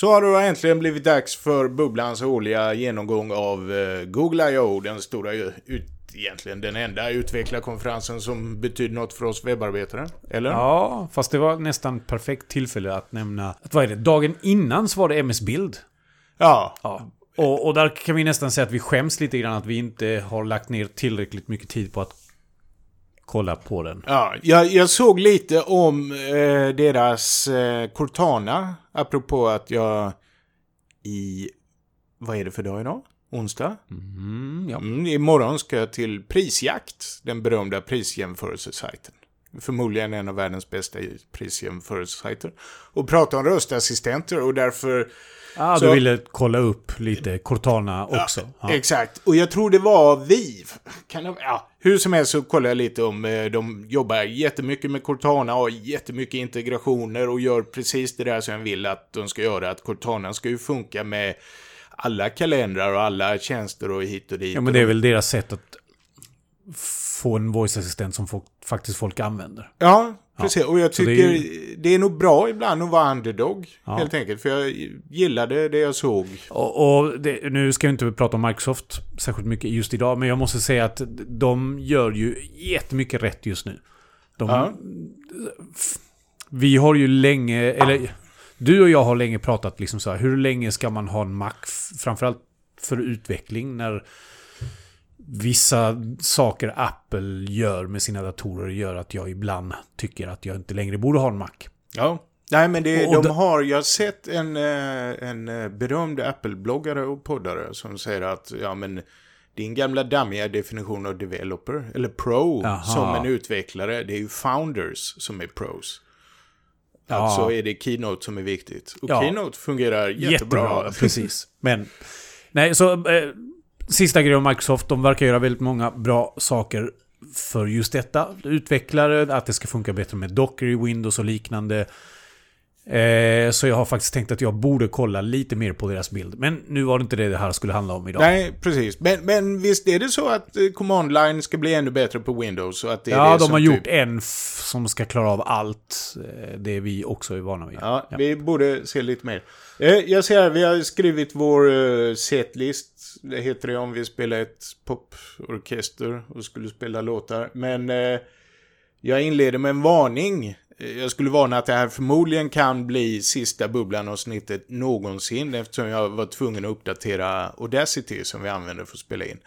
Så har det äntligen blivit dags för Bubblans årliga genomgång av eh, Google I.O. Den stora, ut, egentligen den enda utvecklarkonferensen som betyder något för oss webbarbetare. Eller? Ja, fast det var nästan perfekt tillfälle att nämna... Att vad är det? Dagen innan så var det MS Bild. Ja. ja. Och, och där kan vi nästan säga att vi skäms lite grann att vi inte har lagt ner tillräckligt mycket tid på att kolla på den. Ja, jag, jag såg lite om eh, deras eh, Cortana. Apropå att jag i... Vad är det för dag idag? Onsdag? Mm, ja. Mm, imorgon ska jag till Prisjakt, den berömda prisjämförelsesajten. Förmodligen en av världens bästa prisjämförelsesajter. Och prata om röstassistenter och därför Ah, så, du ville kolla upp lite Cortana också. Ja, ja. Exakt. Och jag tror det var Viv. Kan det, ja, hur som helst så kollade jag lite om eh, de jobbar jättemycket med Cortana och jättemycket integrationer och gör precis det där som jag vill att de ska göra. Att Cortana ska ju funka med alla kalendrar och alla tjänster och hit och dit. Ja, men det är väl deras sätt att få en voice-assistent som folk, faktiskt folk använder. Ja, precis. Ja. Och jag tycker det är, det är nog bra ibland att vara underdog. Ja. Helt enkelt. För jag gillade det jag såg. Och, och det, nu ska jag inte prata om Microsoft särskilt mycket just idag. Men jag måste säga att de gör ju jättemycket rätt just nu. De, ja. Vi har ju länge, eller du och jag har länge pratat liksom så här, hur länge ska man ha en Mac? Framförallt för utveckling när vissa saker Apple gör med sina datorer gör att jag ibland tycker att jag inte längre borde ha en Mac. Ja. Nej, men det, de har, jag har sett en, eh, en eh, berömd Apple-bloggare och poddare som säger att, ja men, din gamla dammiga definition av developer, eller pro, Aha. som en utvecklare, det är ju founders som är pros. Ja. Alltså är det Keynote som är viktigt. Och ja. Keynote fungerar jättebra. jättebra precis. Men, nej, så eh, sista grejen om Microsoft. De verkar göra väldigt många bra saker för just detta. Utvecklare, att det ska funka bättre med Docker i Windows och liknande. Eh, så jag har faktiskt tänkt att jag borde kolla lite mer på deras bild. Men nu var det inte det det här skulle handla om idag. Nej, precis. Men, men visst är det så att eh, Command Line ska bli ännu bättre på Windows? Och att det är ja, det de har typ... gjort en som ska klara av allt. Eh, det vi också är vana vid. Ja, ja. vi borde se lite mer. Jag ser här, vi har skrivit vår setlist. Det heter det om vi spelar ett poporkester och skulle spela låtar. Men jag inleder med en varning jag skulle varna att det här förmodligen kan bli sista bubblan-avsnittet någonsin eftersom jag var tvungen att uppdatera Audacity som vi använder för att spela in.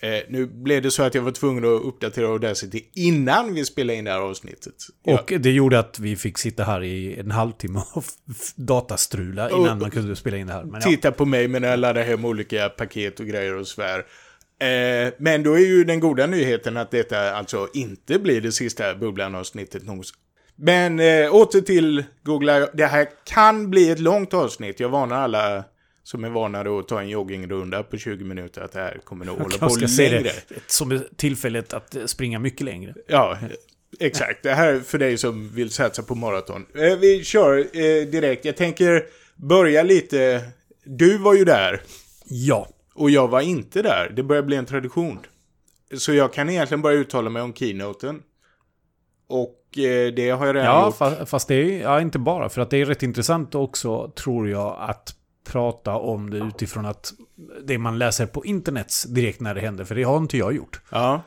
Eh, nu blev det så att jag var tvungen att uppdatera Audacity innan vi spelade in det här avsnittet. Och det gjorde att vi fick sitta här i en halvtimme och datastrula innan och, man kunde spela in det här. Men titta på mig när jag laddar hem olika paket och grejer och svär. Eh, men då är ju den goda nyheten att detta alltså inte blir det sista bubblan-avsnittet någonsin. Men eh, åter till Google. Det här kan bli ett långt avsnitt. Jag varnar alla som är vana att ta en joggingrunda på 20 minuter att det här kommer nog hålla på längre. Det som tillfället att springa mycket längre. Ja, exakt. Det här är för dig som vill satsa på maraton. Eh, vi kör eh, direkt. Jag tänker börja lite. Du var ju där. Ja. Och jag var inte där. Det börjar bli en tradition. Så jag kan egentligen bara uttala mig om keynoten. Och eh, det har jag redan ja, gjort. Ja, fast det är ja, inte bara. För att det är rätt intressant också, tror jag, att prata om det utifrån att det man läser på internet direkt när det händer. För det har inte jag gjort. Ja.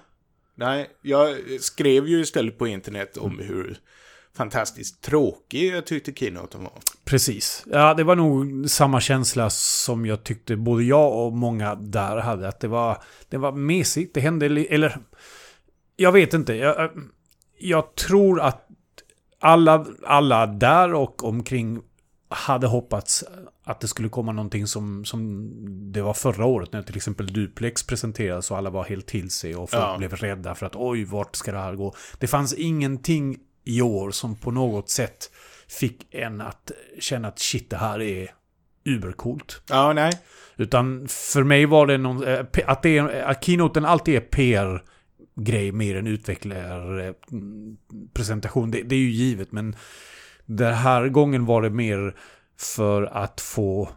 Nej, jag skrev ju istället på internet om hur fantastiskt tråkig jag tyckte keynoten var. Precis. Ja, det var nog samma känsla som jag tyckte både jag och många där hade. Att det var, det var mesigt. Det hände, eller... Jag vet inte. Jag, jag tror att alla, alla där och omkring hade hoppats att det skulle komma någonting som, som det var förra året när till exempel Duplex presenterades och alla var helt till sig och folk ja. blev rädda för att oj, vart ska det här gå? Det fanns ingenting i år som på något sätt fick en att känna att shit, det här är ubercoolt. Ja, nej. Utan för mig var det någon, eh, att, det är, att keynoten alltid är PR grej mer än utvecklarpresentation. Mm, det, det är ju givet, men den här gången var det mer för att få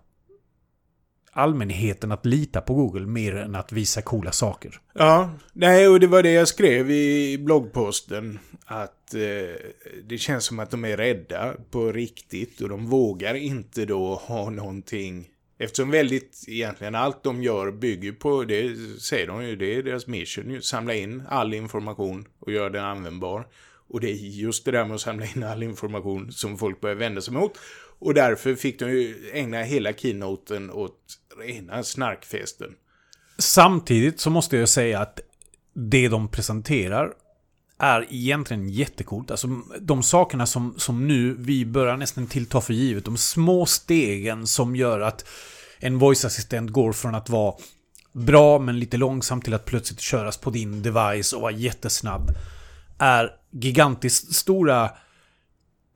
allmänheten att lita på Google mer än att visa coola saker. Ja, nej och det var det jag skrev i bloggposten. Att eh, det känns som att de är rädda på riktigt och de vågar inte då ha någonting. Eftersom väldigt, egentligen allt de gör bygger på, det säger de ju, det är deras mission ju, samla in all information och göra den användbar. Och det är just det där med att samla in all information som folk börjar vända sig mot. Och därför fick de ju ägna hela keynoten åt rena snarkfesten. Samtidigt så måste jag säga att det de presenterar är egentligen jättecoolt. Alltså de sakerna som, som nu vi börjar nästan tillta för givet. De små stegen som gör att en voice-assistent går från att vara bra men lite långsam till att plötsligt köras på din device och vara jättesnabb. Är gigantiskt stora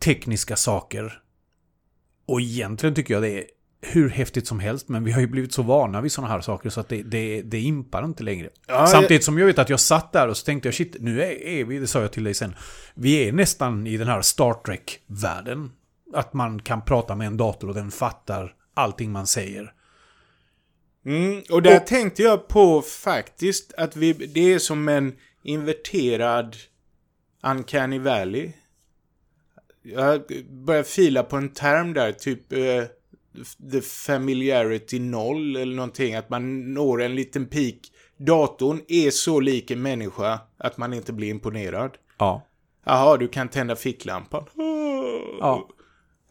tekniska saker. Och egentligen tycker jag det är hur häftigt som helst, men vi har ju blivit så vana vid sådana här saker så att det, det, det impar inte längre. Ja, Samtidigt som jag vet att jag satt där och så tänkte jag shit, nu är, är vi, det sa jag till dig sen, vi är nästan i den här Star Trek-världen. Att man kan prata med en dator och den fattar allting man säger. Mm, och där tänkte jag på faktiskt att vi, det är som en inverterad Uncanny Valley. Jag börjar fila på en term där, typ eh, the familiarity noll eller någonting. Att man når en liten peak. Datorn är så lik en människa att man inte blir imponerad. Ja. Jaha, du kan tända ficklampan. Ja.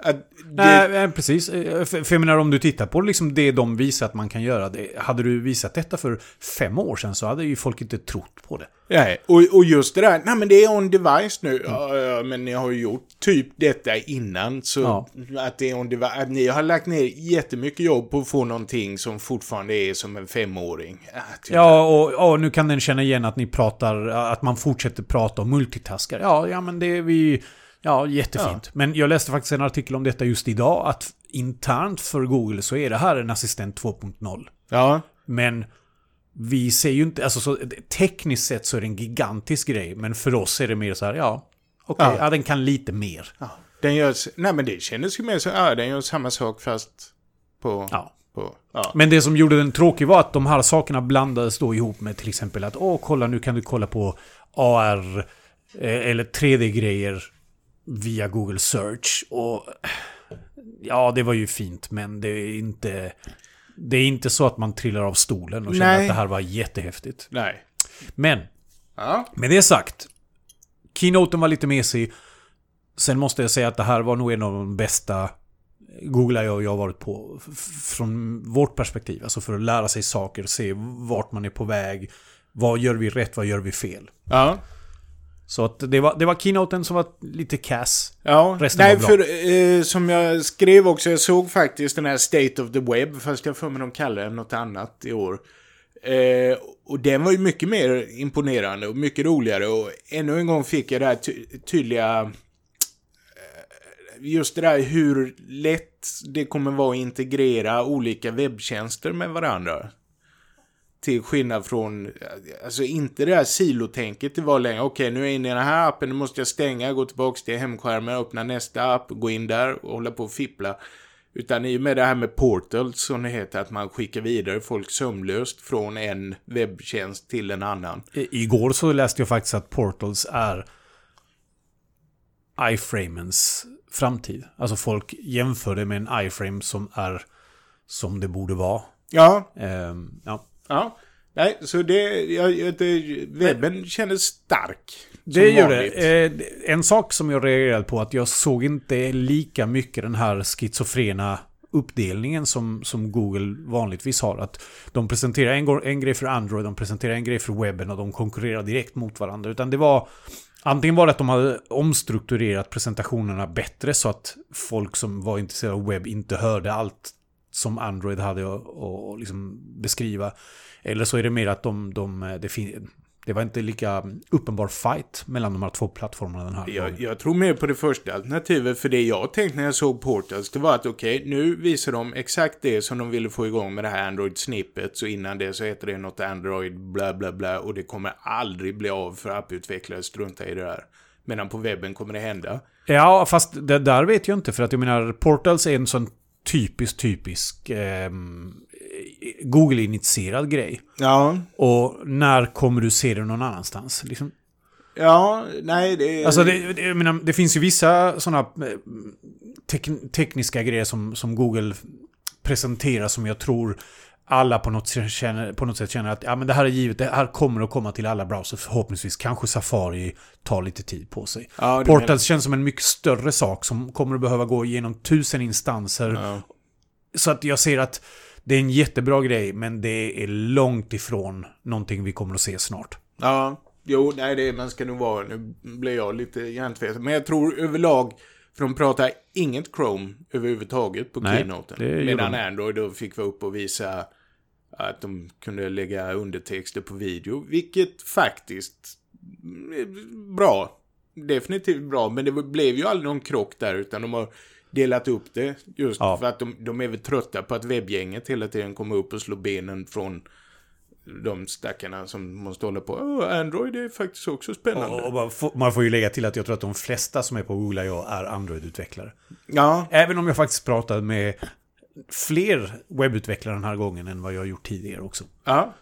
Det, Nej, nej, precis. Eh, För, för jag menar, om du tittar på liksom det de visar att man kan göra. Det, hade du visat detta för fem år sedan så hade ju folk inte trott på det. Nej, och, och just det där, nej men det är on device nu. Ja, ja, men ni har ju gjort typ detta innan. Så Ja. att det är on device, att ni har lagt ner jättemycket jobb på att få någonting som fortfarande är som en femåring. Ah, tyvärr. Ja, och, och nu kan den känna igen att ni pratar, att man fortsätter prata om multitaskar. Ja, ja men det är vi... Ja, jättefint. Men jag läste faktiskt en artikel om detta just idag, att internt för Google så är det här en assistent 2.0. Ja, Men vi ser ju inte, alltså så, tekniskt sett så är det en gigantisk grej, men för oss är det mer så här, ja, okej, Ja. ja. den kan lite mer. ja. Den gör, nej men det kändes ju mer så, ja den gör samma sak fast på, Ja. ja. Men det som gjorde den tråkig var att de här sakerna blandades då ihop med till exempel att åh, kolla nu kan du kolla på AR eh, eller 3D-grejer via Google Search. Och ja, det var ju fint, men det är inte... Det är inte så att man trillar av stolen och känner Nej. att det här var jättehäftigt. Nej. Men, Ja. med det sagt. Keynoten var lite mesig. Sen måste jag säga att det här var nog en av de bästa Google jag jag har varit på från vårt perspektiv. Alltså för att lära sig saker, se vart man är på väg. Vad gör vi rätt, vad gör vi fel? Ja. Så att det var, det var keynoten som var lite kass. Ja, Resten nej för eh, som jag skrev också, jag såg faktiskt den här State of the Web, fast jag får mig de kallar den något annat i år. Eh, och den var ju mycket mer imponerande och mycket roligare och ännu en gång fick jag det här ty tydliga... eh, Just det där hur lätt det kommer vara att integrera olika webbtjänster med varandra. Till skillnad från, alltså inte det här silotänket det var längre. Okej, nu är jag inne i den här appen, nu måste jag stänga, gå tillbaka till hemskärmen, öppna nästa app, gå in där och hålla på och fippla. Utan i och med det här med portals, som det heter, att man skickar vidare folk sömlöst från en webbtjänst till en annan. I- Igår så läste jag faktiskt att Portals är iframens framtid. Alltså folk jämför det med en iframe som är som det borde vara. Ja, Ehm, ja. Ja. Nej, så det, jag, det webben kändes stark. Det det. Eh, En sak som jag reagerade på att jag såg inte lika mycket den här schizofrena uppdelningen som, som Google vanligtvis har. Att de presenterar en, en grej för Android, de presenterar en grej för webben och de konkurrerar direkt mot varandra. Utan det var... Antingen var det att de hade omstrukturerat presentationerna bättre så att folk som var intresserade av webb inte hörde allt som Android hade att liksom beskriva. Eller så är det mer att de, de, det, fin- det var inte lika uppenbar fight mellan de här två plattformarna den här Jag, jag tror mer på det första alternativet, för det jag tänkte när jag såg Portals, det var att okej, nu visar de exakt det som de ville få igång med det här Android snippet, så innan det så heter det något Android bla bla bla, och det kommer aldrig bli av för apputvecklare strunta i det där. Medan på webben kommer det hända. Ja, fast det där vet jag inte. För att jag menar, Portals är en sån typisk, typisk ehm, Google-initierad grej. Ja. Och när kommer du se det någon annanstans? Liksom? Ja, nej det... Alltså det, det, menar, det finns ju vissa sådana tek, tekniska grejer som, som Google presenterar som jag tror alla på något, sätt känner, på något sätt känner att ja, men det här är givet, det här kommer att komma till alla browsers förhoppningsvis. Kanske Safari tar lite tid på sig. Ja, Portals menar- känns som en mycket större sak som kommer att behöva gå igenom tusen instanser. Ja. Så att jag ser att det är en jättebra grej, men det är långt ifrån någonting vi kommer att se snart. Ja, jo, nej det man ska nog vara. Nu blir jag lite hjärntvättad. Men jag tror överlag, för de pratar inget Chrome överhuvudtaget på Nej, keynoten. det gör Medan de. Android då fick vara uppe och visa att de kunde lägga undertexter på video. Vilket faktiskt är bra. Definitivt bra, men det blev ju aldrig någon krock där utan de har delat upp det. Just Ja. för att de, de är väl trötta på att webbgänget hela tiden kommer upp och slår benen från de stackarna som måste hålla på. Oh, Android är faktiskt också spännande. Och man får, man får ju lägga till att jag tror att de flesta som är på Google är Android-utvecklare. Ja, Även om jag faktiskt pratade med fler webbutvecklare den här gången än vad jag har gjort tidigare också. ja.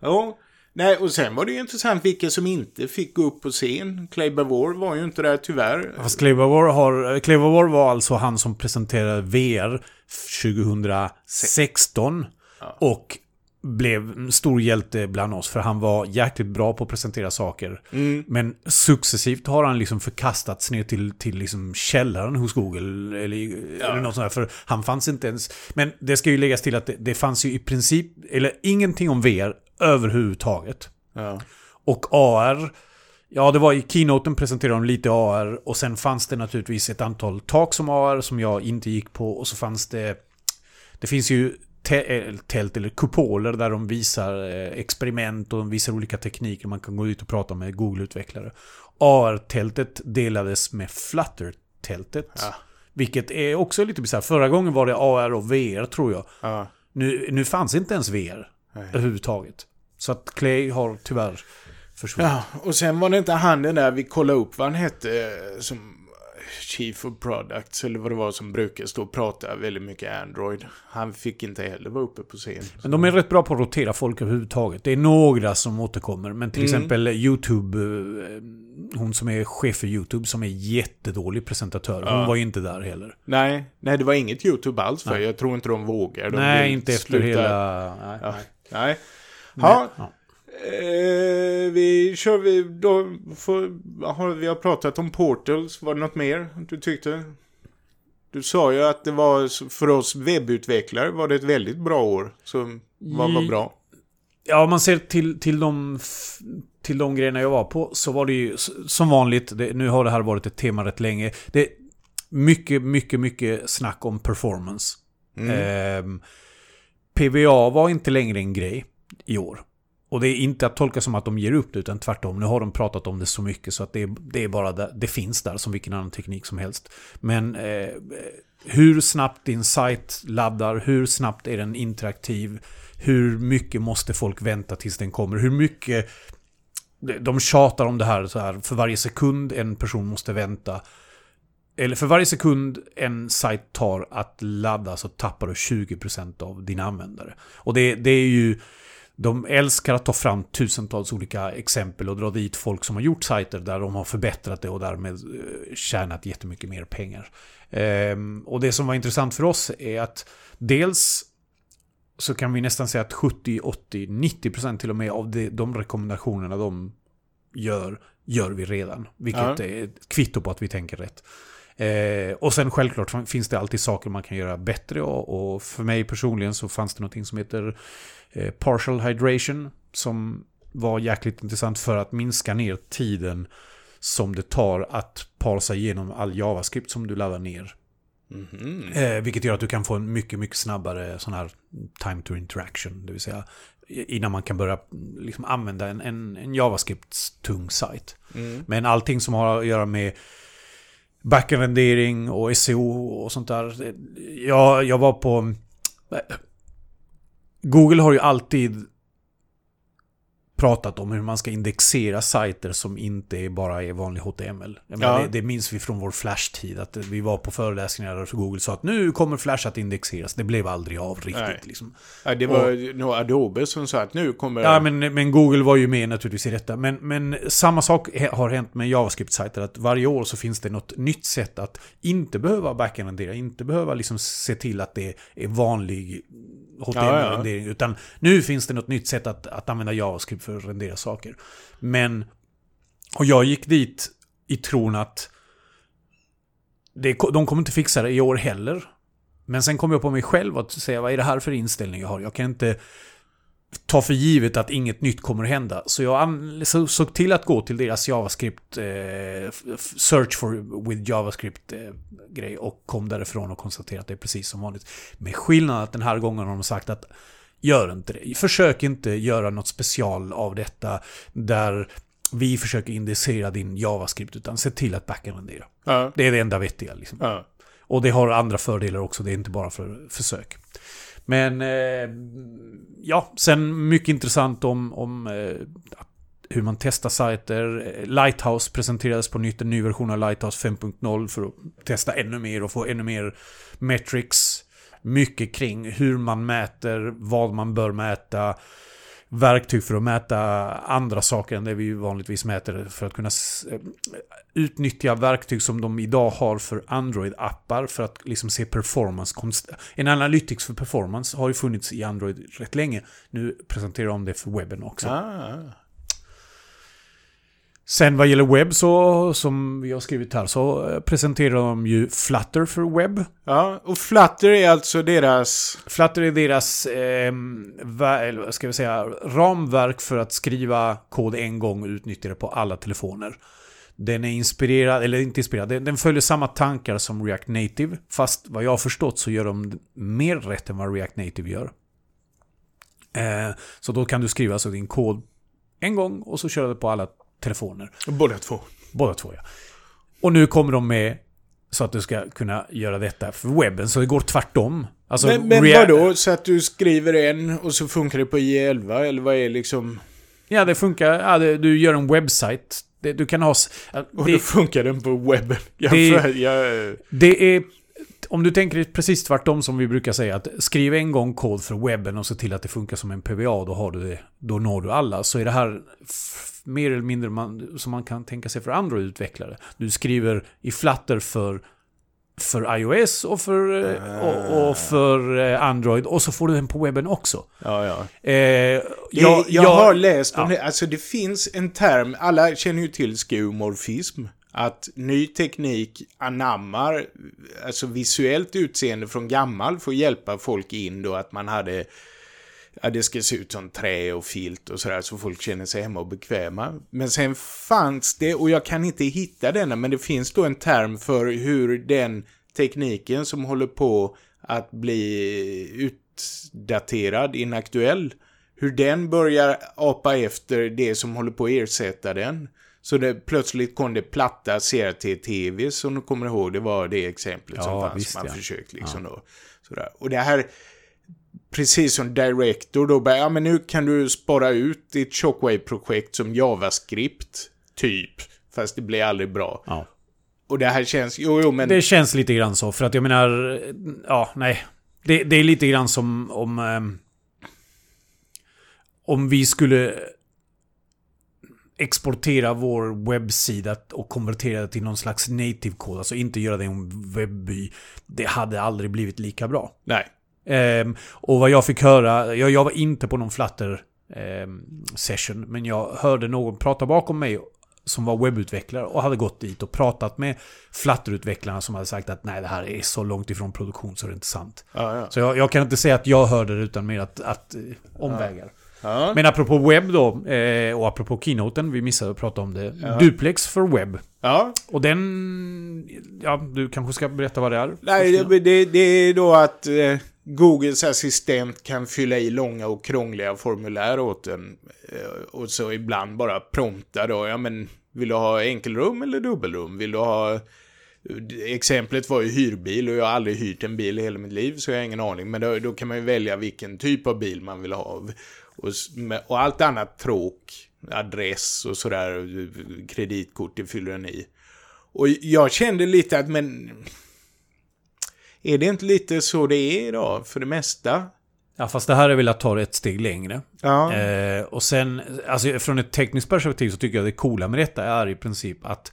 Ja. Nej, och sen var det ju intressant vilka som inte fick gå upp på scen. Clay Bavor var ju inte där tyvärr. Fast Cleverwar, har, Cleverwar var alltså han som presenterade VR 2016. Och blev stor hjälte bland oss. För han var jäkligt bra på att presentera saker. Men successivt har han liksom förkastats ner till, till liksom källaren hos Google. Eller, eller något sånt där. För han fanns inte ens... Men det ska ju läggas till att det, det fanns ju i princip... Eller ingenting om VR överhuvudtaget. Ja. Och AR, ja det var i keynoten presenterade de lite AR och sen fanns det naturligtvis ett antal tak som AR som jag inte gick på och så fanns det Det finns ju tält eller kupoler där de visar eh, experiment och de visar olika tekniker man kan gå ut och prata med Google-utvecklare. AR-tältet delades med Flutter-tältet. Ja. Vilket är också lite bisarrt. Förra gången var det AR och VR tror jag. Ja. Nu, nu fanns inte ens VR Nej. överhuvudtaget. Så att Clay har tyvärr försvunnit. ja, och sen var det inte han den där vi kollade upp vad han hette eh, som Chief of Products eller vad det var som brukar stå och prata väldigt mycket Android. Han fick inte heller vara uppe på scen. Men de är rätt bra på att rotera folk överhuvudtaget. Det är några som återkommer. Men till Mm. exempel YouTube, eh, hon som är chef för YouTube, som är jättedålig presentatör. Hon Ja. var ju inte där heller. Nej, nej det var inget YouTube alls för Nej. jag tror inte de vågar. De nej, inte efter sluta- hela... Nej, Ja. nej. Nej. Ja. Eh, vi kör vi då. Får, har, vi har pratat om Portals. Var det något mer du tyckte? Du sa ju att det var för oss webbutvecklare var det ett väldigt bra år. Så vad var I- bra? Ja, om man ser till, till, de, till de grejerna jag var på så var det ju som vanligt. Det, nu har det här varit ett tema rätt länge. Det är mycket, mycket, mycket snack om performance. Mm. Ehm, PVA var inte längre en grej i år. Och det är inte att tolka som att de ger upp det, utan tvärtom. Nu har de pratat om det så mycket så att det, det är bara där, det finns där som vilken annan teknik som helst. Men eh, hur snabbt din sajt laddar, hur snabbt är den interaktiv, hur mycket måste folk vänta tills den kommer, hur mycket... De tjatar om det här så här, för varje sekund en person måste vänta. Eller för varje sekund en sajt tar att ladda så tappar du 20% av dina användare. Och det, det är ju... De älskar att ta fram tusentals olika exempel och dra dit folk som har gjort sajter där de har förbättrat det och därmed eh, tjänat jättemycket mer pengar. Ehm, och det som var intressant för oss är att dels så kan vi nästan säga att 70, 80, 90% till och med av de rekommendationerna de gör, gör vi redan. Vilket Ja. är ett kvitto på att vi tänker rätt. Eh, och sen självklart finns det alltid saker man kan göra bättre och, och för mig personligen så fanns det någonting som heter eh, partial hydration som var jäkligt intressant för att minska ner tiden som det tar att parsa igenom all JavaScript som du laddar ner. Mhm. Eh, vilket gör att du kan få en mycket, mycket snabbare sån här time to interaction. Det vill säga innan man kan börja liksom, använda en, en, en JavaScript-tung sajt. Mm. Men allting som har att göra med backendvendering och SEO och sånt där. Jag, jag var på... Google har ju alltid pratat om hur man ska indexera sajter som inte bara är vanlig HTML. Jag menar, Ja. det, det minns vi från vår Flash-tid, att vi var på föreläsningar där Google sa att nu kommer Flash att indexeras. Det blev aldrig av riktigt. Nej. Liksom. Ja, det var nog Adobe som sa att nu kommer... Ja, men, men Google var ju med naturligtvis i detta. Men, men samma sak har hänt med JavaScript-sajter. Att varje år så finns det något nytt sätt att inte behöva backendrendera. Inte behöva liksom se till att det är vanlig HTML-rendering. Utan nu finns det något nytt sätt att, att använda JavaScript för att rendera saker. Men... Och jag gick dit i tron att... Det, de kommer inte fixa det i år heller. Men sen kom jag på mig själv att säga vad är det här för inställning jag har? Jag kan inte ta för givet att inget nytt kommer att hända. Så jag såg till att gå till deras JavaScript, eh, search for with JavaScript eh, grej och kom därifrån och konstaterade att det är precis som vanligt. Med skillnad att den här gången har de sagt att gör inte det. Försök inte göra något special av detta där vi försöker indicera din JavaScript utan se till att backa rendera. Ja, Det är det enda vettiga liksom. ja. Och det har andra fördelar också, det är inte bara för försök. Men eh, ja, sen mycket intressant om, om eh, hur man testar sajter. Lighthouse presenterades på nytt, en ny version av Lighthouse 5.0 för att testa ännu mer och få ännu mer metrics. Mycket kring hur man mäter, vad man bör mäta. Verktyg för att mäta andra saker än det vi vanligtvis mäter för att kunna eh, utnyttja verktyg som de idag har för Android-appar för att liksom se performance. En Analytics för performance har ju funnits i Android rätt länge. Nu presenterar de det för webben också. Ah, ah, ah. Sen vad gäller webb så, som vi har skrivit här, så eh, presenterar de ju Flutter för webb. ja, och Flutter är alltså deras... Flutter är deras, eh, vad ska vi säga, ramverk för att skriva kod en gång och utnyttja det på alla telefoner. Den är inspirerad, eller inte inspirerad, den, den följer samma tankar som React Native. Fast vad jag har förstått så gör de mer rätt än vad React Native gör. Eh, så då kan du skriva alltså din kod en gång och så kör det på alla telefoner. Båda två. Båda två ja. Och nu kommer de med så att du ska kunna göra detta för webben, så det går tvärtom. Alltså, men men vadå? Så att du skriver en och så funkar det på I11? Eller vad är liksom... Ja, det funkar. Ja, det, du gör en webbsite. Det, du kan ha... ja, Och då Det, funkar den på webben? Jag, Det- jag, det är... Om du tänker precis tvärtom som vi brukar säga, att skriv en gång kod för webben och se till att det funkar som en PVA, då, har du det, då når du alla. Så är det här mer eller mindre man, som man kan tänka sig för andra utvecklare. Du skriver i Flutter för, för iOS och för, eh, och, och för eh, Android och så får du den på webben också. ja, ja. Eh, Jag, jag, jag, har läst om ja. det. Alltså det finns en term, alla känner ju till skeuomorfism. Att ny teknik anammar alltså visuellt utseende från gammal för att hjälpa folk in då att man hade Ja, det ska se ut som trä och filt och sådär så folk känner sig hemma och bekväma. Men sen fanns det, och jag kan inte hitta denna, men det finns då en term för hur den tekniken som håller på att bli utdaterad, inaktuell, hur den börjar apa efter det som håller på att ersätta den. Så det, plötsligt kom det platta CRT-TV som du kommer ihåg, det var det exemplet som Ja, fanns. visst, man ja. försökt liksom då. Sådär. Och det här, precis som Director då, bara, ja men nu kan du spara ut ditt Shockwave-projekt som JavaScript, typ. Fast det blir aldrig bra. Ja. Och det här känns, jo jo men... Det känns lite grann så, för att jag menar... Ja, nej. Det, det är lite grann som om... ehm, om vi skulle exportera vår webbsida och konvertera det till någon slags native-kod, alltså inte göra det i en webby. Det hade aldrig blivit lika bra. Nej. Ehm, och vad jag fick höra, jag, jag var inte på någon Flutter ehm, session, men jag hörde någon prata bakom mig som var webbutvecklare och hade gått dit och pratat med Flutter-utvecklarna som hade sagt att nej, det här är så långt ifrån produktion så det är inte sant. Ja, ja. Så jag, jag kan inte säga att jag hörde det utan mer att, att eh, omvägar. Ja. Men apropå webb då, eh, och apropå keynoten, vi missade att prata om det. Ja. Duplex för webb. ja. Och den... Ja, du kanske ska berätta vad det är? Nej, det, det, det är då att eh, Googles assistent kan fylla i långa och krångliga formulär åt en. Eh, och så ibland bara prompta då, ja men vill du ha enkelrum eller dubbelrum? Vill du ha Exemplet var ju hyrbil och jag har aldrig hyrt en bil i hela mitt liv så jag har ingen aning. Men då, då kan man ju välja vilken typ av bil man vill ha. Och, och allt annat tråk, adress och sådär, kreditkort, det fyller den i. Och jag kände lite att, men... Är det inte lite så det är idag, för det mesta? Ja, fast det här är väl att ta det ett steg längre. Ja. Eh, och sen, alltså från ett tekniskt perspektiv så tycker jag det coola med detta är i princip att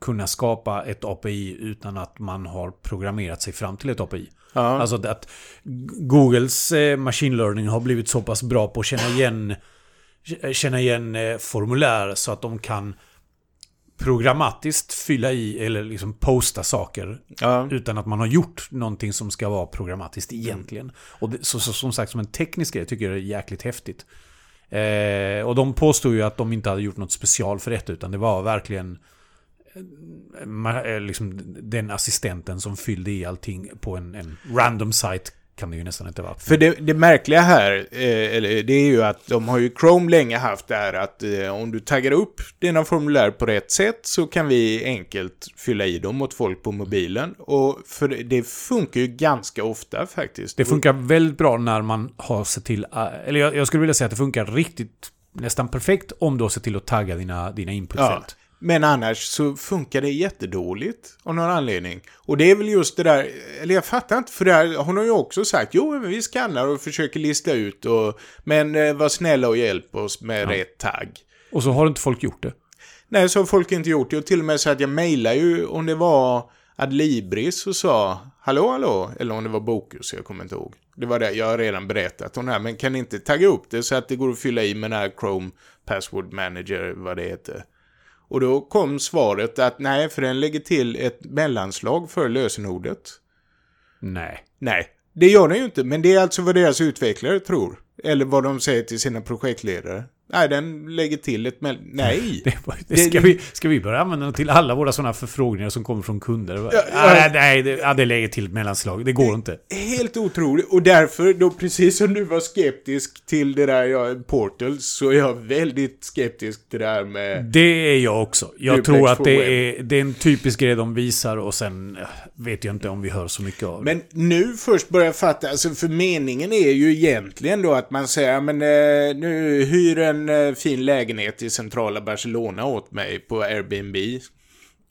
kunna skapa ett API utan att man har programmerat sig fram till ett API. Ja. Alltså att Googles eh, machine learning har blivit så pass bra på att känna igen, känna igen eh, formulär så att de kan programmatiskt fylla i eller liksom posta saker ja. utan att man har gjort någonting som ska vara programmatiskt egentligen. Och det, så, så, som sagt, som en teknisk grej tycker jag det är jäkligt häftigt. Eh, och de påstod ju att de inte hade gjort något special för detta utan det var verkligen liksom den assistenten som fyllde i allting på en, en random site kan det ju nästan inte vara. För det, det märkliga här, eh, det är ju att de har ju Chrome länge haft det här att eh, om du taggar upp dina formulär på rätt sätt så kan vi enkelt fylla i dem åt folk på mobilen. Och för det funkar ju ganska ofta faktiskt. Det funkar väldigt bra när man har sett till, eh, eller jag, jag skulle vilja säga att det funkar riktigt nästan perfekt om du har sett till att tagga dina, dina inputfält. Ja. Men annars så funkar det jättedåligt av någon anledning. Och det är väl just det där, eller jag fattar inte, för det här, hon har ju också sagt, jo vi skannar och försöker lista ut och, men eh, var snälla och hjälp oss med ja. rätt tagg. Och så har inte folk gjort det? Nej, så har folk inte gjort det. Och till och med så att jag mejlade ju om det var Adlibris och sa, hallå hallå, eller om det var Bokus, jag kommer inte ihåg. Det var det, jag har redan berättat om det här, men kan ni inte tagga upp det så att det går att fylla i med den här Chrome Password Manager, vad det heter. Och då kom svaret att nej, för den lägger till ett mellanslag för lösenordet. Nej. Nej, det gör den ju inte, men det är alltså vad deras utvecklare tror. Eller vad de säger till sina projektledare. Nej, den lägger till ett. Nej! Det, det, ska, det, vi, ska vi börja använda den till alla våra sådana förfrågningar som kommer från kunder? Ja, ja, nej, det, ja, det lägger till ett mellanslag. Det går inte. Helt otroligt. Och därför, då precis som du var skeptisk till det där ja, Portal, så är jag väldigt skeptisk till det där med... Det är jag också. Jag tror att det är, det är en typisk grej de visar och sen vet jag inte om vi hör så mycket av det. Men nu först börjar jag fatta, alltså för meningen är ju egentligen då att man säger, men eh, nu hyr en en eh, fin lägenhet i centrala Barcelona åt mig på Airbnb.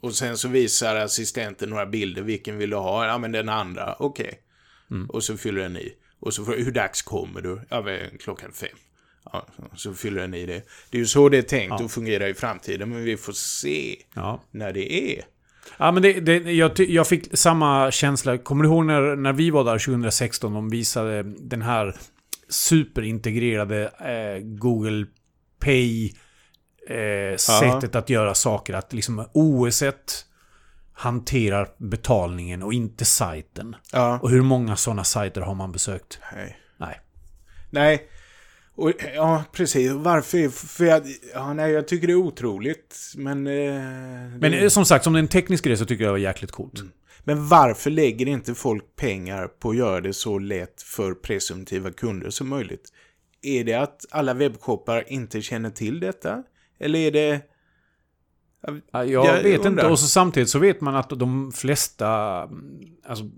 Och sen så visar assistenten några bilder. Vilken vill du ha? Ja, men den andra. Okej. Okay. Mm. Och så fyller den i. Och så frågar hur dags kommer du? Ja, klockan fem. Ja, så fyller den i det. Det är ju så det är tänkt ja. att fungera i framtiden. Men vi får se ja. när det är. Ja, men det, det, jag, jag fick samma känsla. Kommer du ihåg när, när vi var där 2016? De visade den här superintegrerade eh, Google Pay eh, sättet att göra saker. Att liksom OS hanterar betalningen och inte sajten. Ja. Och hur många sådana sajter har man besökt? Nej. Nej. Nej. Och, ja, precis. Varför? För jag, ja, nej, jag tycker det är otroligt. Men... Eh, det... Men eh, som sagt, som en teknisk grej så tycker jag det var jäkligt coolt. Mm. Men varför lägger inte folk pengar på att göra det så lätt för presumtiva kunder som möjligt? Är det att alla webbshoppar inte känner till detta? Eller är det... Jag, jag vet undrar. inte. Och så samtidigt så vet man att de flesta... Alltså,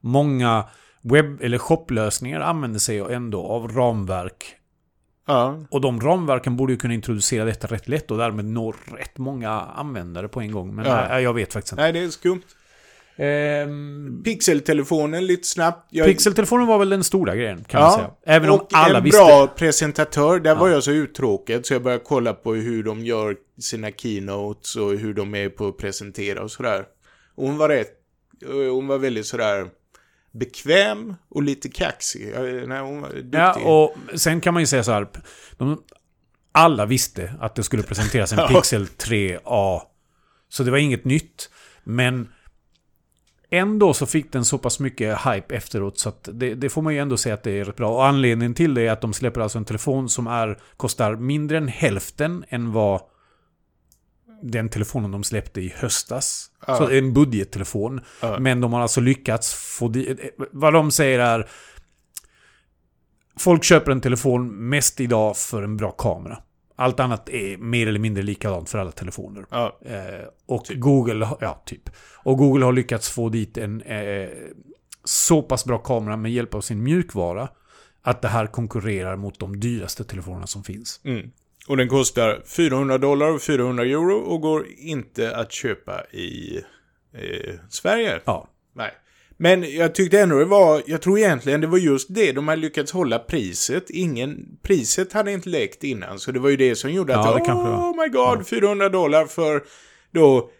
många webb eller shopplösningar använder sig ändå av ramverk. Ja. Och de ramverken borde ju kunna introducera detta rätt lätt och därmed nå rätt många användare på en gång. Men ja. nej, jag vet faktiskt inte. Nej, det är skumt. Um, Pixeltelefonen lite snabbt. Jag... Pixeltelefonen var väl den stora grejen kan ja, man säga. Även om alla en visste... bra presentatör. Där ja. var jag så uttråkad så jag började kolla på hur de gör sina keynotes och hur de är på att presentera och sådär. Och hon var rätt... Hon var väldigt sådär bekväm och lite kaxig. Nej, hon var duktig. Ja, och sen kan man ju säga så här. De, alla visste att det skulle presenteras en Pixel 3A. Så det var inget nytt. Men Ändå så fick den så pass mycket hype efteråt så att det, det, får man ju ändå säga att det är rätt bra. Och anledningen till det är att de släpper alltså en telefon som är, kostar mindre än hälften än vad den telefonen de släppte i höstas. Ja. Så en budgettelefon. Ja. Men de har alltså lyckats få... Vad de säger är... Folk köper en telefon mest idag för en bra kamera. Allt annat är mer eller mindre likadant för alla telefoner. Ja. Eh, och Google, har- ja typ. Och Google har lyckats få dit en eh, så pass bra kamera med hjälp av sin mjukvara att det här konkurrerar mot de dyraste telefonerna som finns. Mm. Och den kostar 400 dollar och 400 euro och går inte att köpa i eh, Sverige. Ja. Men jag tyckte ändå det var, jag tror egentligen det var just det, de hade lyckats hålla priset. Ingen, priset hade inte läckt innan, så det var ju det som gjorde att, Ja, det oh my god, 400 dollar för då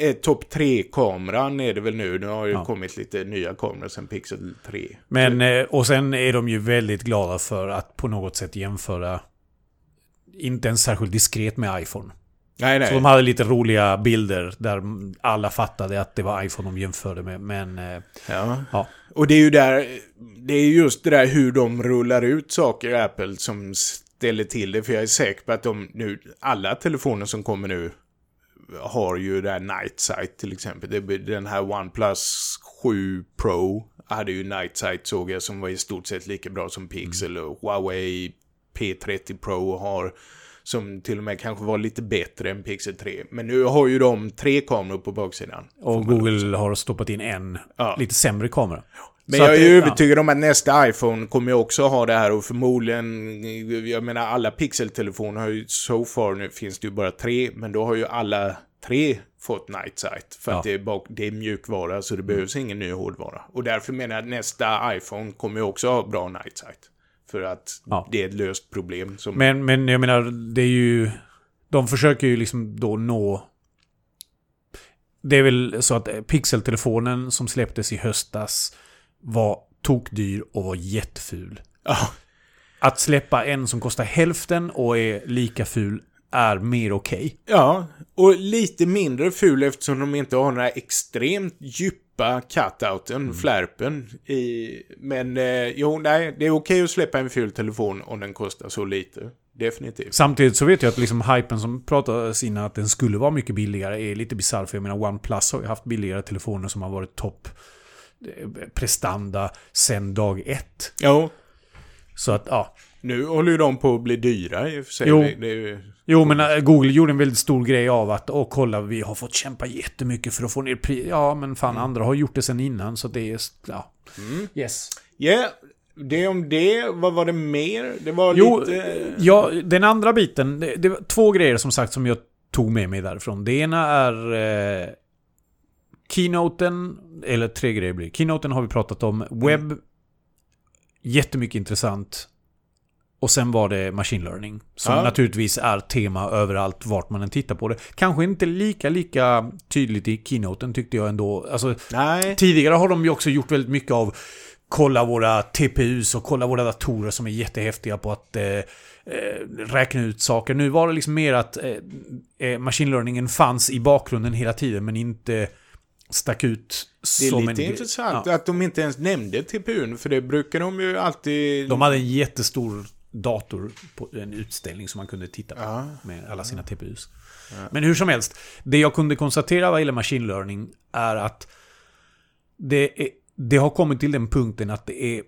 eh, topp 3-kameran är det väl nu. Nu har ju Ja. kommit lite nya kameror sen Pixel 3. Men, eh, och sen är de ju väldigt glada för att på något sätt jämföra inte ens särskilt diskret med iPhone. Nej, nej. Så de hade lite roliga bilder där alla fattade att det var iPhone de jämförde med. Men eh, Ja. ja, Och det är ju där, det är just det där hur de rullar ut saker, Apple, som ställer till det. För jag är säker på att de nu, alla telefoner som kommer nu har ju det här Night Sight till exempel. Den här OnePlus 7 Pro hade ju Night Sight såg jag som var i stort sett lika bra som Pixel och Huawei P30 Pro har som till och med kanske var lite bättre än Pixel 3. Men nu har ju de tre kameror på baksidan. och Google har stoppat in en Ja. lite sämre kamera. Men Så jag är det- ju ja. övertygad om att nästa iPhone kommer ju också ha det här och förmodligen, jag menar alla pixeltelefoner har ju so far, nu finns det ju bara tre, men då har ju alla tre fått Night Sight. För Ja. att det är, bak, det är mjukvara så det behövs ingen ny hårdvara. Och därför menar jag att nästa iPhone kommer ju också ha bra Night Sight. För att Ja. det är ett löst problem som... Men, men jag menar, det är ju... De försöker ju liksom då nå... Det är väl så att Pixel-telefonen som släpptes i höstas var tokdyr och var jätteful. Ja, Att släppa en som kostar hälften och är lika ful är mer okej. Ja, och lite mindre ful eftersom de inte har här extremt djupa cutouten, Mm. flärpen. I, men eh, jo, nej, det är okej att släppa en ful telefon om den kostar så lite. Definitivt. Samtidigt så vet jag att liksom hypen som pratades innan att den skulle vara mycket billigare är lite bisarr. För jag menar OnePlus har ju haft billigare telefoner som har varit topp eh, prestanda sen dag ett. Jo, Så att ja. Nu håller ju de på att bli dyra i och för sig. Jo. Det, det ju, Jo men äh, Google gjorde en väldigt stor grej av att åh kolla vi har fått kämpa jättemycket för att få ner pris. Ja men fan andra har gjort det sen innan så det är... Ja. Yes. Ja, det om det. Vad var det mer? Det var Jo, lite... ja, den andra biten. Det, det var två grejer som sagt som jag tog med mig därifrån. Det ena är eh, Keynoten, eller tre grejer blir. Keynoten har vi pratat om. Webb, jättemycket intressant. Och sen var det machine learning. Som Ja. naturligtvis är tema överallt vart man än tittar på det. Kanske inte lika, lika tydligt i Keynoten tyckte jag ändå. Alltså, Nej. Tidigare har de ju också gjort väldigt mycket av kolla våra TPUs och kolla våra datorer som är jättehäftiga på att eh, eh, räkna ut saker. Nu var det liksom mer att eh, eh, machine learningen fanns i bakgrunden hela tiden men inte stack ut Det är lite en... intressant Ja. att de inte ens nämnde TPUn, för det brukar de ju alltid... De hade en jättestor dator på en utställning som man kunde titta på Ja. med alla sina TPUs. Men hur som helst, det jag kunde konstatera vad gäller machine learning är att det, är, det har kommit till den punkten att det är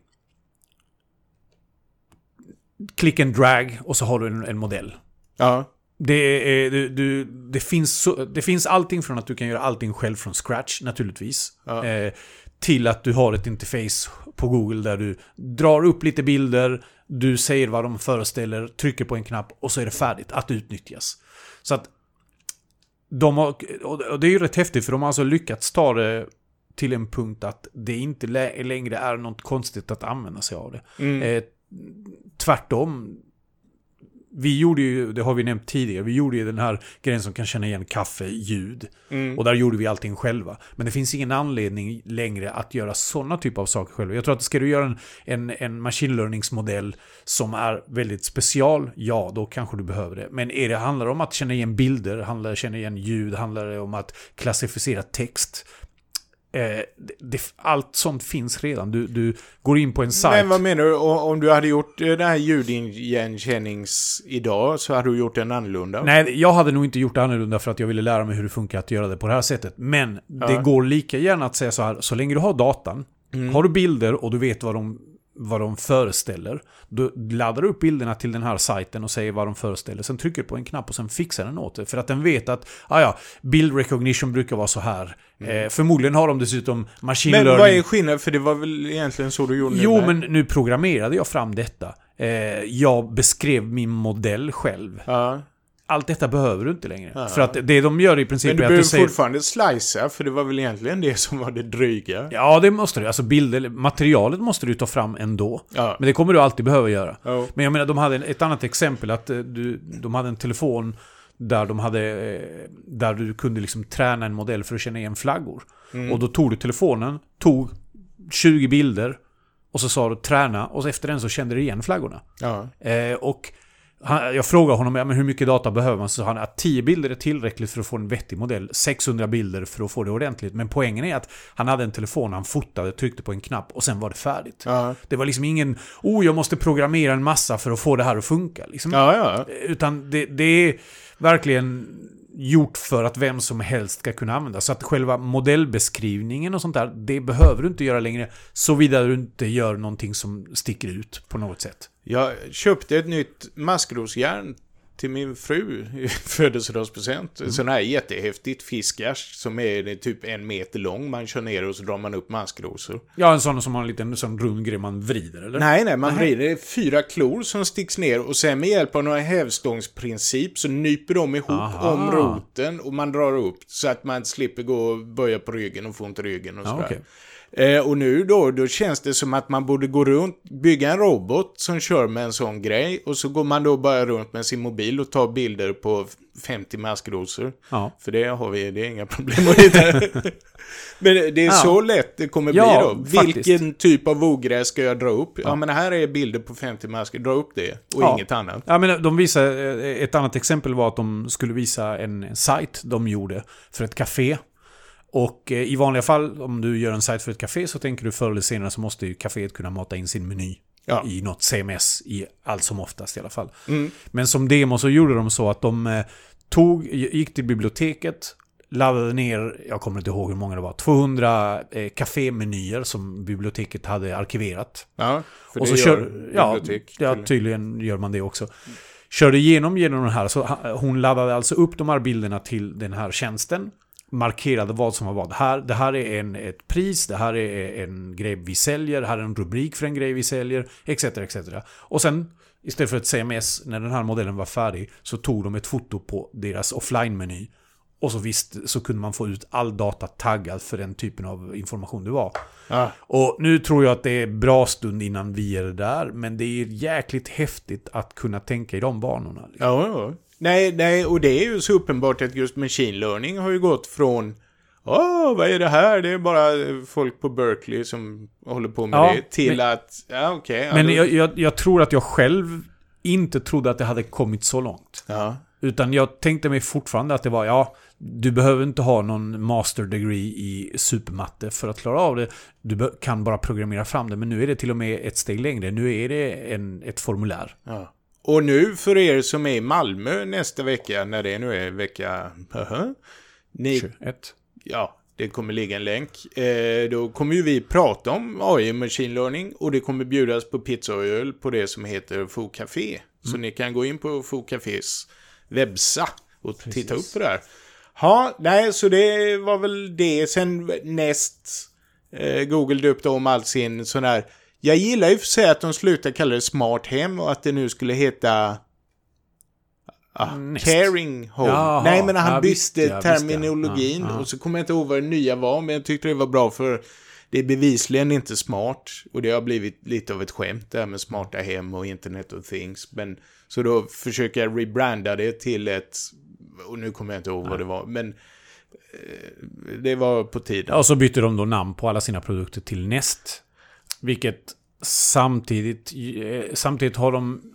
click and drag och så har du en, en modell. Ja. Det, är, du, du, det, finns så, det finns allting från att du kan göra allting själv från scratch, naturligtvis. Ja. Eh, till att du har ett interface på Google där du drar upp lite bilder, du säger vad de föreställer, trycker på en knapp och så är det färdigt att utnyttjas. Så att de har, och det är ju rätt häftigt för de har alltså lyckats ta det till en punkt att det inte lä- längre är något konstigt att använda sig av det. Mm. Eh, tvärtom. Vi gjorde ju, det har vi nämnt tidigare, vi gjorde ju den här grejen som kan känna igen kaffeljud. Mm. Och där gjorde vi allting själva. Men det finns ingen anledning längre att göra sådana typer av saker själva. Jag tror att ska du göra en, en, en machine learningsmodell som är väldigt special, ja, då kanske du behöver det. Men är det, handlar om att känna igen bilder, handlar känna igen ljud, handlar det om att klassificera text, eh, det, det, allt sånt finns redan. Du, du går in på en sajt. Men vad menar du? Om du hade gjort eh, det här ljudigenkännings idag så hade du gjort den annorlunda? Nej, jag hade nog inte gjort det annorlunda för att jag ville lära mig hur det funkar att göra det på det här sättet. Men det Ja. går lika gärna att säga så här, så länge du har datan, Mm. har du bilder och du vet vad de vad de föreställer. Du laddar upp bilderna till den här sajten och säger vad de föreställer. Sen trycker du på en knapp och sen fixar den åt det. För att den vet att, ah ja, bild recognition brukar vara så här. Mm. Eh, förmodligen har de dessutom machine men learning. Men vad är skillnaden? För det var väl egentligen så du gjorde Jo, men nu programmerade jag fram detta. Eh, jag beskrev min modell själv. Ja allt detta behöver du inte längre. Ja. För att det de gör i princip Men du behöver säger... fortfarande slicea, för det var väl egentligen det som var det dryga? Ja, det måste du. Alltså bilder, materialet måste du ta fram ändå. Ja. Men det kommer du alltid behöva göra. Ja. Men jag menar, de hade ett annat exempel, att eh, du, de hade en telefon där de hade... Eh, där du kunde liksom träna en modell för att känna igen flaggor. Mm. Och då tog du telefonen, tog 20 bilder och så sa du träna och efter den så kände du igen flaggorna. Ja. Eh, och han, jag frågade honom ja, men hur mycket data behöver man. Så sa han att 10 bilder är tillräckligt för att få en vettig modell. 600 bilder för att få det ordentligt. Men poängen är att han hade en telefon, han fotade, tryckte på en knapp och sen var det färdigt. Ja. Det var liksom ingen, oh jag måste programmera en massa för att få det här att funka. Liksom. Ja. Utan det, det är verkligen gjort för att vem som helst ska kunna använda. Så att själva modellbeskrivningen och sånt där, det behöver du inte göra längre. Såvida du inte gör någonting som sticker ut på något sätt. Jag köpte ett nytt maskrosjärn till min fru i födelsedagspresent. Mm. Sån här jättehäftigt fiskars som är typ en meter lång. Man kör ner och så drar man upp maskrosor. Ja, en sån som har en liten sån rund grej man vrider, eller? Nej, nej, man nej. vrider. Det är fyra klor som sticks ner och sen med hjälp av några hävstångsprincip så nyper de ihop Aha. om roten och man drar upp så att man slipper gå och böja på ryggen och få ont i ryggen och sådär. Ja, okay. Eh, och nu då, då känns det som att man borde gå runt, bygga en robot som kör med en sån grej och så går man då bara runt med sin mobil och tar bilder på 50 maskrosor. Ja. För det har vi, det är inga problem att hitta. Men det är ja. så lätt det kommer ja, bli då. Faktiskt. Vilken typ av ogräs ska jag dra upp? Ja. men här är bilder på 50 masker, dra upp det och inget annat. Ja, men de visar, eh, ett annat exempel var att de skulle visa en sajt de gjorde för ett café. Och eh, i vanliga fall, om du gör en sajt för ett café så tänker du förr eller senare så måste ju kaféet kunna mata in sin meny. Ja. I något CMS, i allt som oftast i alla fall. Mm. Men som demo så gjorde de så att de eh, tog, gick till biblioteket, laddade ner, jag kommer inte ihåg hur många det var, 200 eh, kafémenyer som biblioteket hade arkiverat. Ja, för och det så gör kör, ja, ja, tydligen gör man det också. Körde igenom genom den här, så hon laddade alltså upp de här bilderna till den här tjänsten markerade vad som var vad. Det här, det här är en, ett pris, det här är en grej vi säljer, det här är en rubrik för en grej vi säljer, etc. etc. Och sen, istället för ett CMS, när den här modellen var färdig, så tog de ett foto på deras offline-meny. Och så visst så kunde man få ut all data taggad för den typen av information det var. Ah. Och nu tror jag att det är bra stund innan vi är där, men det är jäkligt häftigt att kunna tänka i de banorna. Liksom. Ja, ja. Nej, nej, och det är ju så uppenbart att just machine learning har ju gått från Åh, vad är det här? Det är bara folk på Berkeley som håller på med ja, det. Till men, att, ja okej. Okay, men jag, jag, jag, tror att jag själv inte trodde att det hade kommit så långt. Ja. Utan jag tänkte mig fortfarande att det var, ja, du behöver inte ha någon master degree i supermatte för att klara av det. Du kan bara programmera fram det. Men nu är det till och med ett steg längre. Nu är det en, ett formulär. Ja. Och nu för er som är i Malmö nästa vecka, när det nu är vecka... Uh -huh, ni, 21. Ja, det kommer ligga en länk. Eh, då kommer ju vi prata om AI Machine Learning och det kommer bjudas på pizza och öl på det som heter Foo Café. Mm. Så ni kan gå in på Foo Cafés webbsa och Precis. titta upp på det här. Ja, nej, så det var väl det. Sen näst eh, Google döpte om all sin sån här jag gillar ju för sig att de slutar kalla det smart hem och att det nu skulle heta Ah, caring home. Jaha, Nej, men han ja, bytte ja, terminologin ja, och så kommer jag inte ihåg vad det nya var, men jag tyckte det var bra för det är bevisligen inte smart och det har blivit lite av ett skämt det här med smarta hem och internet och things. Men, så då försöker jag rebranda det till ett, och nu kommer jag inte ihåg vad det var, men eh, det var på tiden. och så bytte de då namn på alla sina produkter till Nest. Vilket samtidigt, eh, samtidigt har de...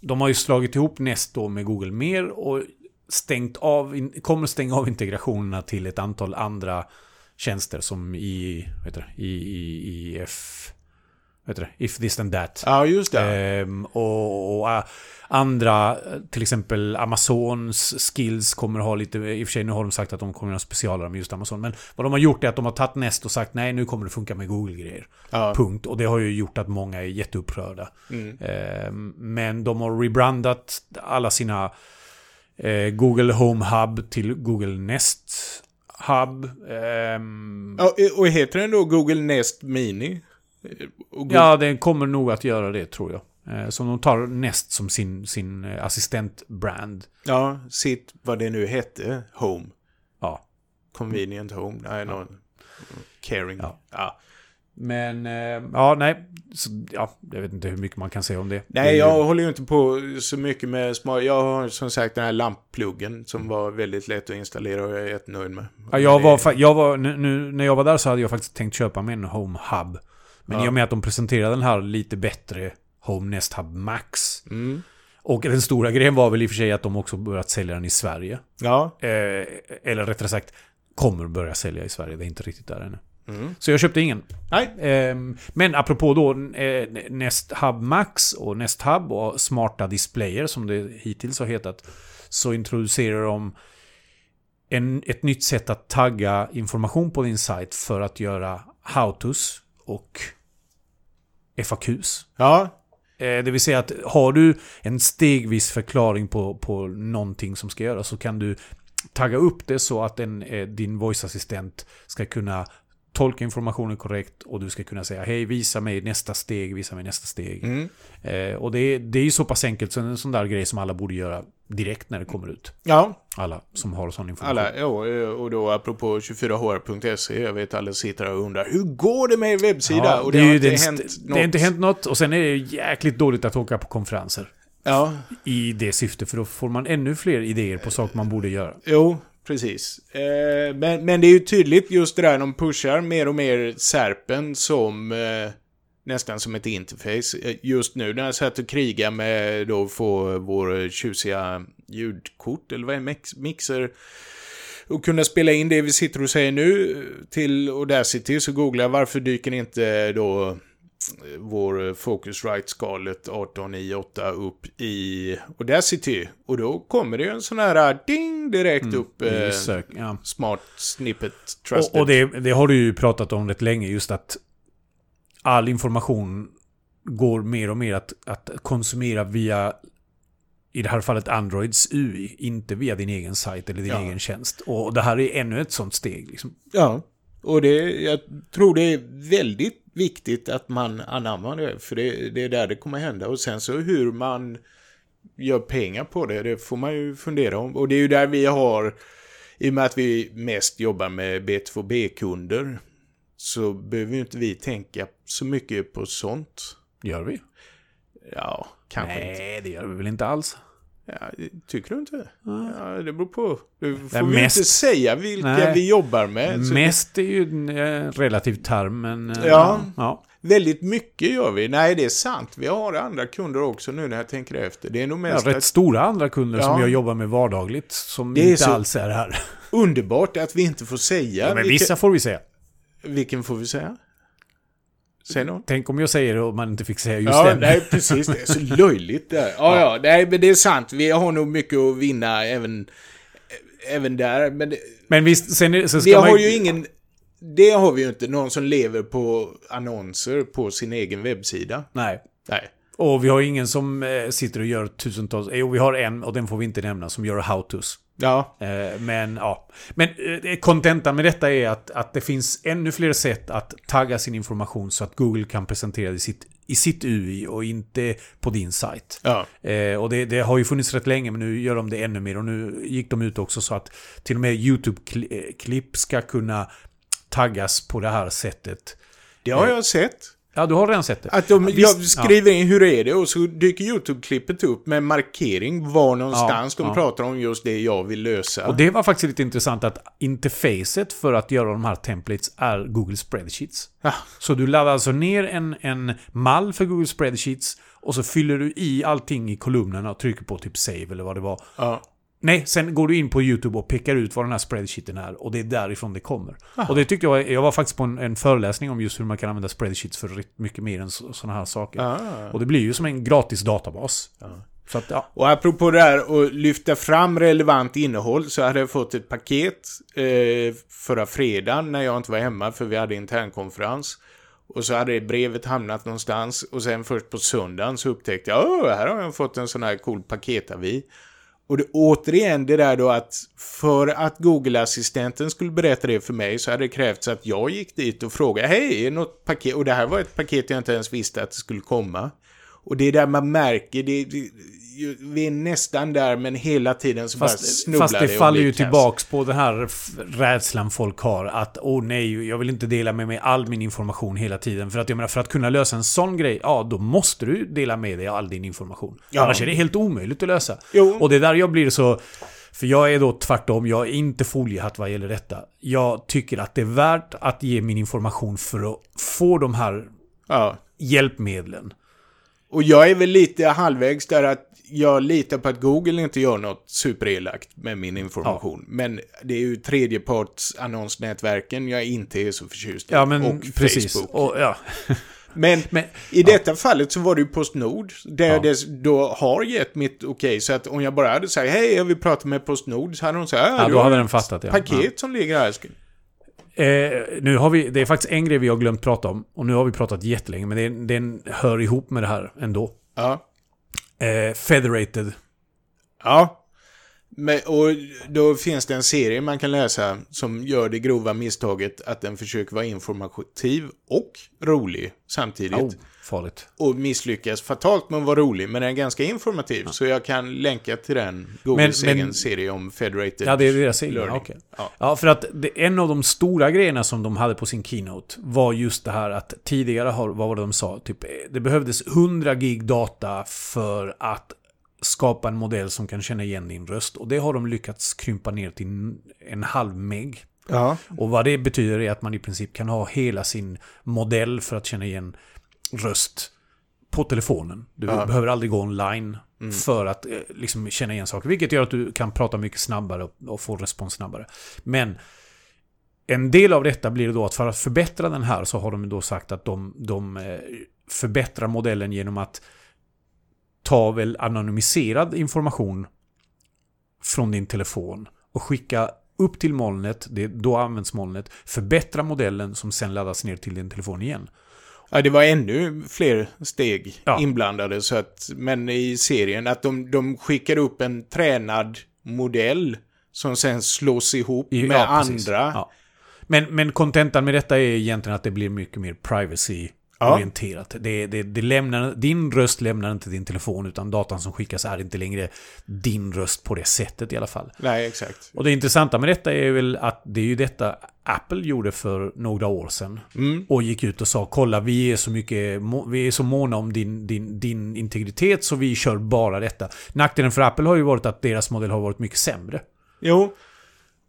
De har ju slagit ihop Nest då med Google Mer och stängt av, kommer stänga av integrationerna till ett antal andra tjänster som i, vad heter det, i, i, i F heter det? If this then that. Ja, just det. Ehm, och, och äh, andra, till exempel Amazons skills kommer ha lite, i och för sig nu har de sagt att de kommer att ha specialare med just Amazon. Men vad de har gjort är att de har tagit Nest och sagt nej nu kommer det funka med Google-grejer. ja. Punkt. Och det har ju gjort att många är jätteupprörda. Mm. Ehm, men de har rebrandat alla sina eh, Google Home Hub till Google Nest Hub. Ehm, Ja, och heter den då Google Nest Mini? Ja, den kommer nog att göra det tror jag. Eh, Så de tar Nest som sin, sin eh, assistentbrand. ja, sitt vad det nu hette, Home. Ja. Convenient Home. Nej, någon... Caring. Ja. Ja. Men, eh, ja, nej. Så, ja, jag vet inte hur mycket man kan säga om det. det Nej, jag håller ju inte på så mycket med smart... Jag har som sagt den här lamppluggen som var väldigt lätt att installera och jag är jättenöjd med. Ja, jag var, Det- jag var nu, nu, när jag var där så hade jag faktiskt tänkt köpa mig en Home Hub. Men Ja. i och med att de presenterade den här lite bättre Home Nest Hub Max. Mm. Och den stora grejen var väl i och för sig att de också börjat sälja den i Sverige. Ja. Eh, eller rättare sagt, kommer börja sälja i Sverige. Det är inte riktigt där ännu. Mm. Så jag köpte ingen. Nej. Ehm, men apropå då eh, Nest Hub Max och Nest Hub och smarta displayer som det hittills har hetat. Så introducerar de en, ett nytt sätt att tagga information på din sajt för att göra how-tos och FAQs. Ja. Eh, Det vill säga att har du en stegvis förklaring på, på någonting som ska göras så kan du tagga upp det så att en, eh, din voice-assistent ska kunna tolka informationen korrekt och du ska kunna säga hej, visa mig nästa steg, visa mig nästa steg. Mm. Eh, och det, är- det är ju så pass enkelt, så en sån där grej som alla borde göra direkt när det kommer ut. Ja. Alla som har sån information. Alla, ja, och då apropå 24hr.se, jag vet alla sitter och undrar hur går det med er webbsida? Ja, och det, det, är har inte den hänt något. det har inte hänt något och sen är det jäkligt dåligt att åka på konferenser. Ja, I det syftet, för då får man ännu fler idéer på saker man borde göra. jo, precis. Eh, men, men det är ju tydligt just det där de pushar mer och mer Serpen som eh, nästan som ett interface. Eh, just nu när jag satt och krigade med då att få vår tjusiga ljudkort, eller vad är mix, mixer, och kunna spela in det vi sitter och säger nu till Audacity så googlar jag varför dyker inte då eh, vår Focusrite-skalet 18i8 upp i Audacity. Och då kommer det ju en sån här ding direkt upp. Mm, i Eh, sök, ja. smart snippet trusted. Och, och det, det har du ju pratat om rätt länge, just att all information går mer och mer att, att konsumera via i det här fallet Androids UI, inte via din egen sajt eller din Ja. egen tjänst. Och det här är ännu ett sånt steg. Liksom. Ja. Och det, jag tror det är väldigt viktigt att man anammar det. För det, det är där det kommer hända. Och sen så hur man gör pengar på det, det får man ju fundera om. Och det är ju där vi har, i och med att vi mest jobbar med B2B-kunder, så behöver ju inte vi tänka så mycket på sånt. Gör vi? Ja, kanske inte. Nej, det gör vi väl inte alls. Ja, tycker du inte? Ja, det beror på. Du får vi mest- inte säga vilka Nej. vi jobbar med. Mest är ju en eh, relativ term, men... eh, Ja. ja. Väldigt mycket gör vi. Nej, det är sant. Vi har andra kunder också nu när jag tänker efter. Det är nog Ja, mest rätt att stora andra kunder som Ja. jag jobbar med vardagligt, som Det inte alls är här. underbart att vi inte får säga Ja, men vilken, vissa får vi säga. vilken får vi säga? Någon. Tänk om jag säger det och man inte fick säga just Ja, den. nej, precis. Det är så löjligt där. Ja, ja, nej, men det är sant. Vi har nog mycket att vinna även, även där. Men det, Men visst, sen, är- sen ska vi man har ju ingen... Det har vi ju inte. Någon som lever på annonser på sin egen webbsida. Nej. Nej. Och vi har ingen som eh, sitter och gör tusentals... Jo, vi har en och den får vi inte nämna som gör how-tos. Ja, Eh, men ja. Men eh, kontentan med detta är att, att det finns ännu fler sätt att tagga sin information så att Google kan presentera det i sitt, i sitt UI och inte på din sajt. ja. Eh, och det, det har ju funnits rätt länge men nu gör de det ännu mer och nu gick de ut också så att till och med YouTube-klipp ska kunna taggas på det här sättet. Det har jag sett. Ja, du har redan sett det. Att de jag skriver in hur är det och så dyker YouTube-klippet upp med markering var någonstans Ja, de ja. pratar om just det jag vill lösa. Och det var faktiskt lite intressant att interfacet för att göra de här templates är Google Spreadsheets. Ja. Så du laddar alltså ner en, en mall för Google Spreadsheets och så fyller du i allting i kolumnerna och trycker på typ save eller vad det var. Ja. Nej, sen går du in på YouTube och pekar ut vad den här spreadsheeten är och det är därifrån det kommer. Och det tyckte jag, jag var faktiskt på en, en föreläsning om just hur man kan använda spreadsheets för mycket mer än sådana här saker. Ah. Och det blir ju som en gratis databas. Så att, ja. Och apropå det här att lyfta fram relevant innehåll så hade jag fått ett paket eh, förra fredagen när jag inte var hemma för vi hade internkonferens. Och så hade brevet hamnat någonstans och sen först på söndagen så upptäckte jag Åh, här har jag fått en sån här cool paketavi. Och det, återigen det där då att för att Google-assistenten skulle berätta det för mig så hade det krävts att jag gick dit och frågade Hej, är det något paket? Och det här var ett paket jag inte ens visste att det skulle komma. Och det är där man märker, det, det, vi är nästan där men hela tiden så bara Fast, snubblar fast det faller ju tillbaks på den här rädslan folk har. Att åh nej, jag vill inte dela med mig all min information hela tiden. För att jag menar, för att kunna lösa en sån grej, ja då måste du dela med dig all din information. Ja. Annars är det helt omöjligt att lösa. Jo. Och det är där jag blir så... För jag är då tvärtom, jag är inte foliehatt vad gäller detta. Jag tycker att det är värt att ge min information för att få de här Ja. hjälpmedlen. Och jag är väl lite halvvägs där att jag litar på att Google inte gör något superelakt med min information. Men det är ju tredjeparts annonsnätverken jag inte är så förtjust i. Ja men och precis. Facebook. Och, ja. Men, Men- i detta fallet så var det ju Postnord där Ja. jag då har gett mitt okej. så att om jag bara hade sagt hej jag vill prata med Postnord så hade de sagt Ja, du då hade den fattat, ja. paket som ligger här. Eh, nu har vi, det är faktiskt en grej vi har glömt prata om. Och nu har vi pratat jättelänge, men det, den hör ihop med det här ändå. Ja. Eh, Federated. Ja. Men, och då finns det en serie man kan läsa som gör det grova misstaget att den försöker vara informativ och rolig samtidigt. Oh, farligt. Och misslyckas fatalt med att vara rolig, men den är ganska informativ. Så jag kan länka till den, Googles Men- men- egen serie om Federated Ja, det är deras. Learning. okej. Ja. Ja, för att det, en av de stora grejerna som de hade på sin keynote var just det här att tidigare har, vad var det de sa? Typ, eh, det behövdes 100 gig data för att skapa en modell som kan känna igen din röst. Och det har de lyckats krympa ner till en- en halv meg. Ja. Och vad det betyder är att man i princip kan ha hela sin modell för att känna igen röst på telefonen. Du Ja. behöver aldrig gå online för att eh, liksom känna igen saker. Vilket gör att du kan prata mycket snabbare och, och få respons snabbare. Men en del av detta blir då att för att förbättra den här så har de då sagt att de, de eh, förbättrar modellen genom att ta väl anonymiserad information från din telefon och skicka upp till molnet, det, då används molnet, förbättra modellen som sen laddas ner till din telefon igen. Ja, det var ännu fler steg Ja. inblandade. Så att, men i serien, att de, de skickar upp en tränad modell som sen slås ihop I- med ja, andra. Ja. Men, men kontentan med detta är egentligen att det blir mycket mer privacy-orienterat. Det, det, det lämnar, din röst lämnar inte din telefon, utan datan som skickas är inte längre din röst på det sättet i alla fall. Nej, exakt. Och det intressanta med detta är väl att det är ju detta Apple gjorde för några år sedan. Mm. Och gick ut och sa kolla vi är så mycket, vi är så måna om din, din, din integritet så vi kör bara detta. Nackdelen för Apple har ju varit att deras modell har varit mycket sämre. Jo,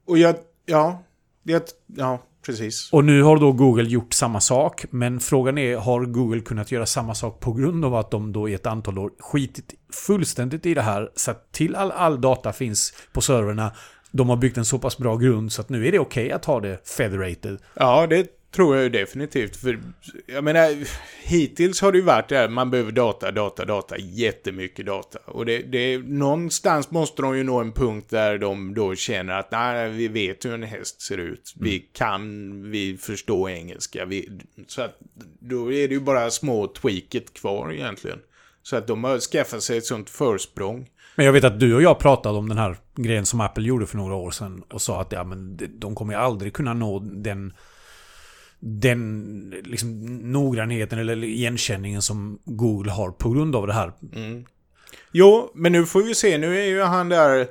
och jag, ja, det, ja, precis. Och nu har då Google gjort samma sak, men frågan är, har Google kunnat göra samma sak på grund av att de då i ett antal år skitit fullständigt i det här, så att till all, all data finns på servrarna, de har byggt en så pass bra grund så att nu är det okej att ha det federated. Ja, det tror jag ju definitivt. För jag menar, hittills har det ju varit det här, man behöver data, data, data, jättemycket data. Och det, det, någonstans måste de ju nå en punkt där de då känner att nej, vi vet hur en häst ser ut. Vi kan, vi förstår engelska. Vi, så att då är det ju bara små tweaket kvar egentligen. Så att de har skaffat sig ett sånt försprång. Men jag vet att du och jag pratade om den här grejen som Apple gjorde för några år sedan och sa att ja, men de- de kommer ju aldrig kunna nå den den liksom, noggrannheten eller igenkänningen som Google har på grund av det här. Jo, men nu får vi se. Nu är ju han där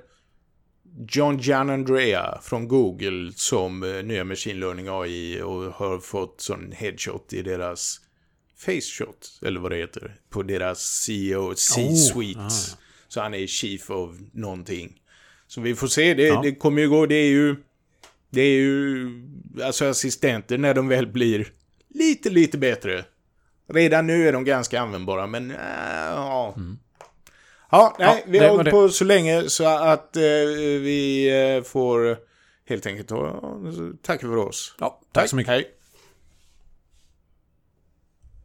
John Gianandrea från Google som eh, nya Machine Learning AI och har fått sån headshot i deras face shot, eller vad det heter, på deras CEO, C-suite. ah. Så han är chief of någonting. Så vi får se, det, Ja. det kommer ju gå, det är ju, det är ju, alltså assistenter när de väl blir lite, lite bättre. Redan nu är de ganska användbara, men äh, ja. Ja, nej, Ja, vi har hållit på så länge så att eh, vi eh, får helt enkelt ta, tacka för oss. Ja, tack så mycket. Hej.